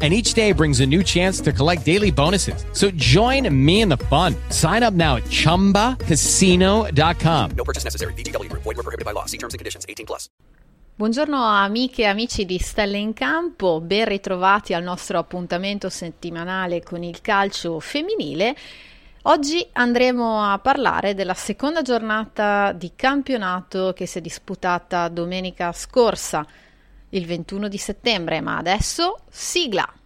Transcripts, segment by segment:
and each day brings a new chance to collect daily bonuses. So join me in the fun. Sign up now at ChumbaCasino.com. No purchase necessary. VGW Group. Void were prohibited by law. See terms and conditions. 18 plus. Buongiorno amiche e amici di Stelle in Campo, ben ritrovati al nostro appuntamento settimanale con il calcio femminile. Oggi andremo a parlare della seconda giornata di campionato che si è disputata domenica scorsa il 21 di settembre, ma adesso sigla!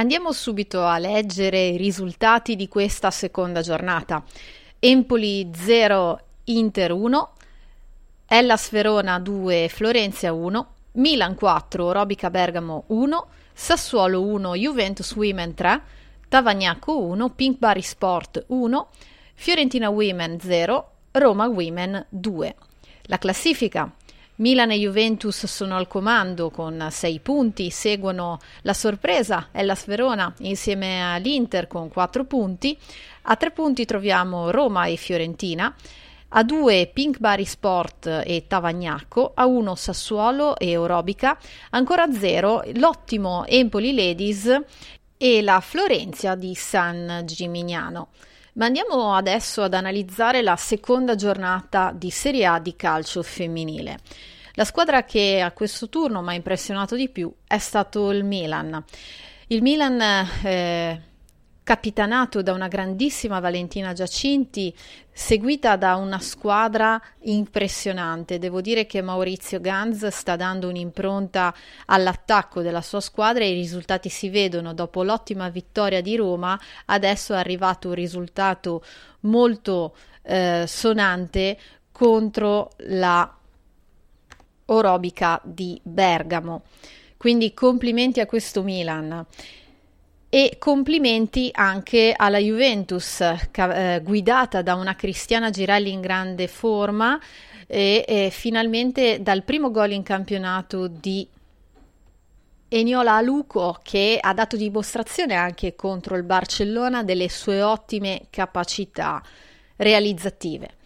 Andiamo subito a leggere i risultati di questa seconda giornata. Empoli 0, Inter 1, Hellas Verona 2, Florenzia 1, Milan 4, Robica Bergamo 1, Sassuolo 1, Juventus Women 3, Tavagnacco 1, Pink Bari Sport 1, Fiorentina Women 0, Roma Women 2. La classifica Milan e Juventus sono al comando con 6 punti, seguono la sorpresa Hellas Verona insieme all'Inter con 4 punti, a 3 punti troviamo Roma e Fiorentina, a 2 Pink Bari Sport e Tavagnacco, a 1 Sassuolo e Orobica, ancora a 0 l'ottimo Empoli Ladies e la Florenzia di San Gimignano. Ma andiamo adesso ad analizzare la seconda giornata di Serie A di calcio femminile. La squadra che a questo turno mi ha impressionato di più è stato il Milan. Il Milan, eh, capitanato da una grandissima Valentina Giacinti, seguita da una squadra impressionante. Devo dire che Maurizio Ganz sta dando un'impronta all'attacco della sua squadra e i risultati si vedono. Dopo l'ottima vittoria di Roma, adesso è arrivato un risultato molto eh, sonante contro la Orobica di Bergamo. Quindi complimenti a questo Milan e complimenti anche alla Juventus eh, guidata da una Cristiana Girelli in grande forma e, e finalmente dal primo gol in campionato di Eniola Aluco che ha dato dimostrazione anche contro il Barcellona delle sue ottime capacità realizzative.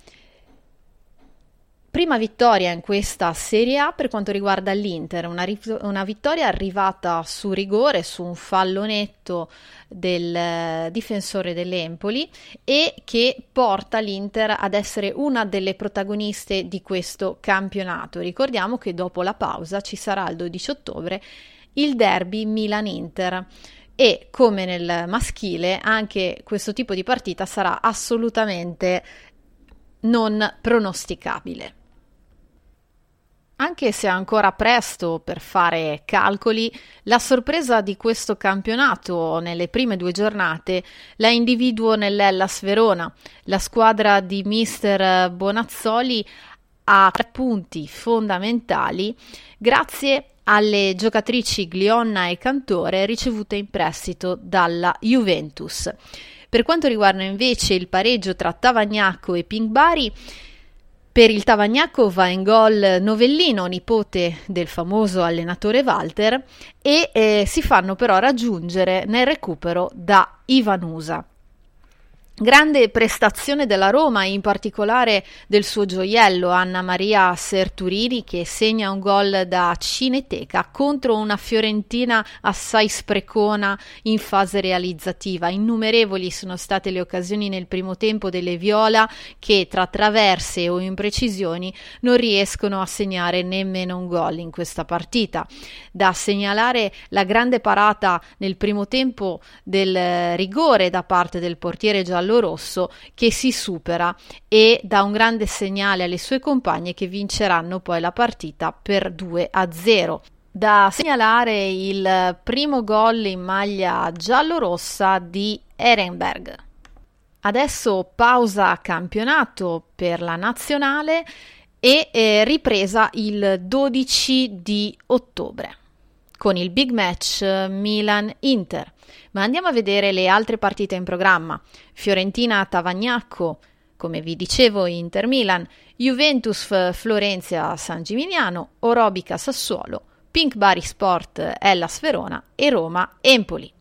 Prima vittoria in questa Serie A per quanto riguarda l'Inter, una, una, vittoria arrivata su rigore, su un fallo netto del eh, difensore dell'Empoli e che porta l'Inter ad essere una delle protagoniste di questo campionato. Ricordiamo che dopo la pausa ci sarà il 12 ottobre il derby Milan-Inter e come nel maschile anche questo tipo di partita sarà assolutamente non pronosticabile. Anche se è ancora presto per fare calcoli, la sorpresa di questo campionato nelle prime due giornate la individuo nell'Ellas Verona. La squadra di mister Bonazzoli ha tre punti fondamentali grazie alle giocatrici Glionna e Cantore ricevute in prestito dalla Juventus. Per quanto riguarda invece il pareggio tra Tavagnacco e Pink Bari, per il Tavagnacco va in gol Novellino, nipote del famoso allenatore Walter, e eh, si fanno però raggiungere nel recupero da Ivanusa. Grande prestazione della Roma, in particolare del suo gioiello Anna Maria Serturini che segna un gol da cineteca contro una Fiorentina assai sprecona in fase realizzativa. Innumerevoli sono state le occasioni nel primo tempo delle Viola che tra traverse o imprecisioni non riescono a segnare nemmeno un gol in questa partita. Da segnalare la grande parata nel primo tempo del rigore da parte del portiere giallo giallo-rosso che si supera e dà un grande segnale alle sue compagne che vinceranno poi la partita per 2 a 0. Da segnalare il primo gol in maglia giallo-rossa di Ehrenberg. Adesso pausa campionato per la nazionale e eh, ripresa il 12 di ottobre con il big match Milan-Inter. Ma andiamo a vedere le altre partite in programma. Fiorentina-Tavagnacco, come vi dicevo Inter-Milan, Juventus-Florenzia-San Gimignano, Orobica-Sassuolo, Pink Bari Sport Hellas Verona e Roma Empoli.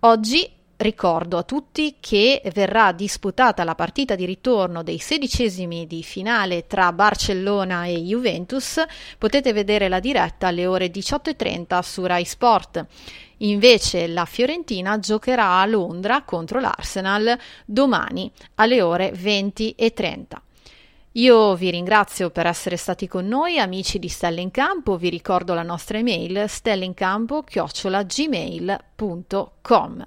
Oggi ricordo a tutti che verrà disputata la partita di ritorno dei sedicesimi di finale tra Barcellona e Juventus. Potete vedere la diretta alle ore 18.30 su Rai Sport. Invece la Fiorentina giocherà a Londra contro l'Arsenal domani alle ore 20.30. Io vi ringrazio per essere stati con noi, amici di Stelle in Campo. Vi ricordo la nostra email stellincampo-gmail.com.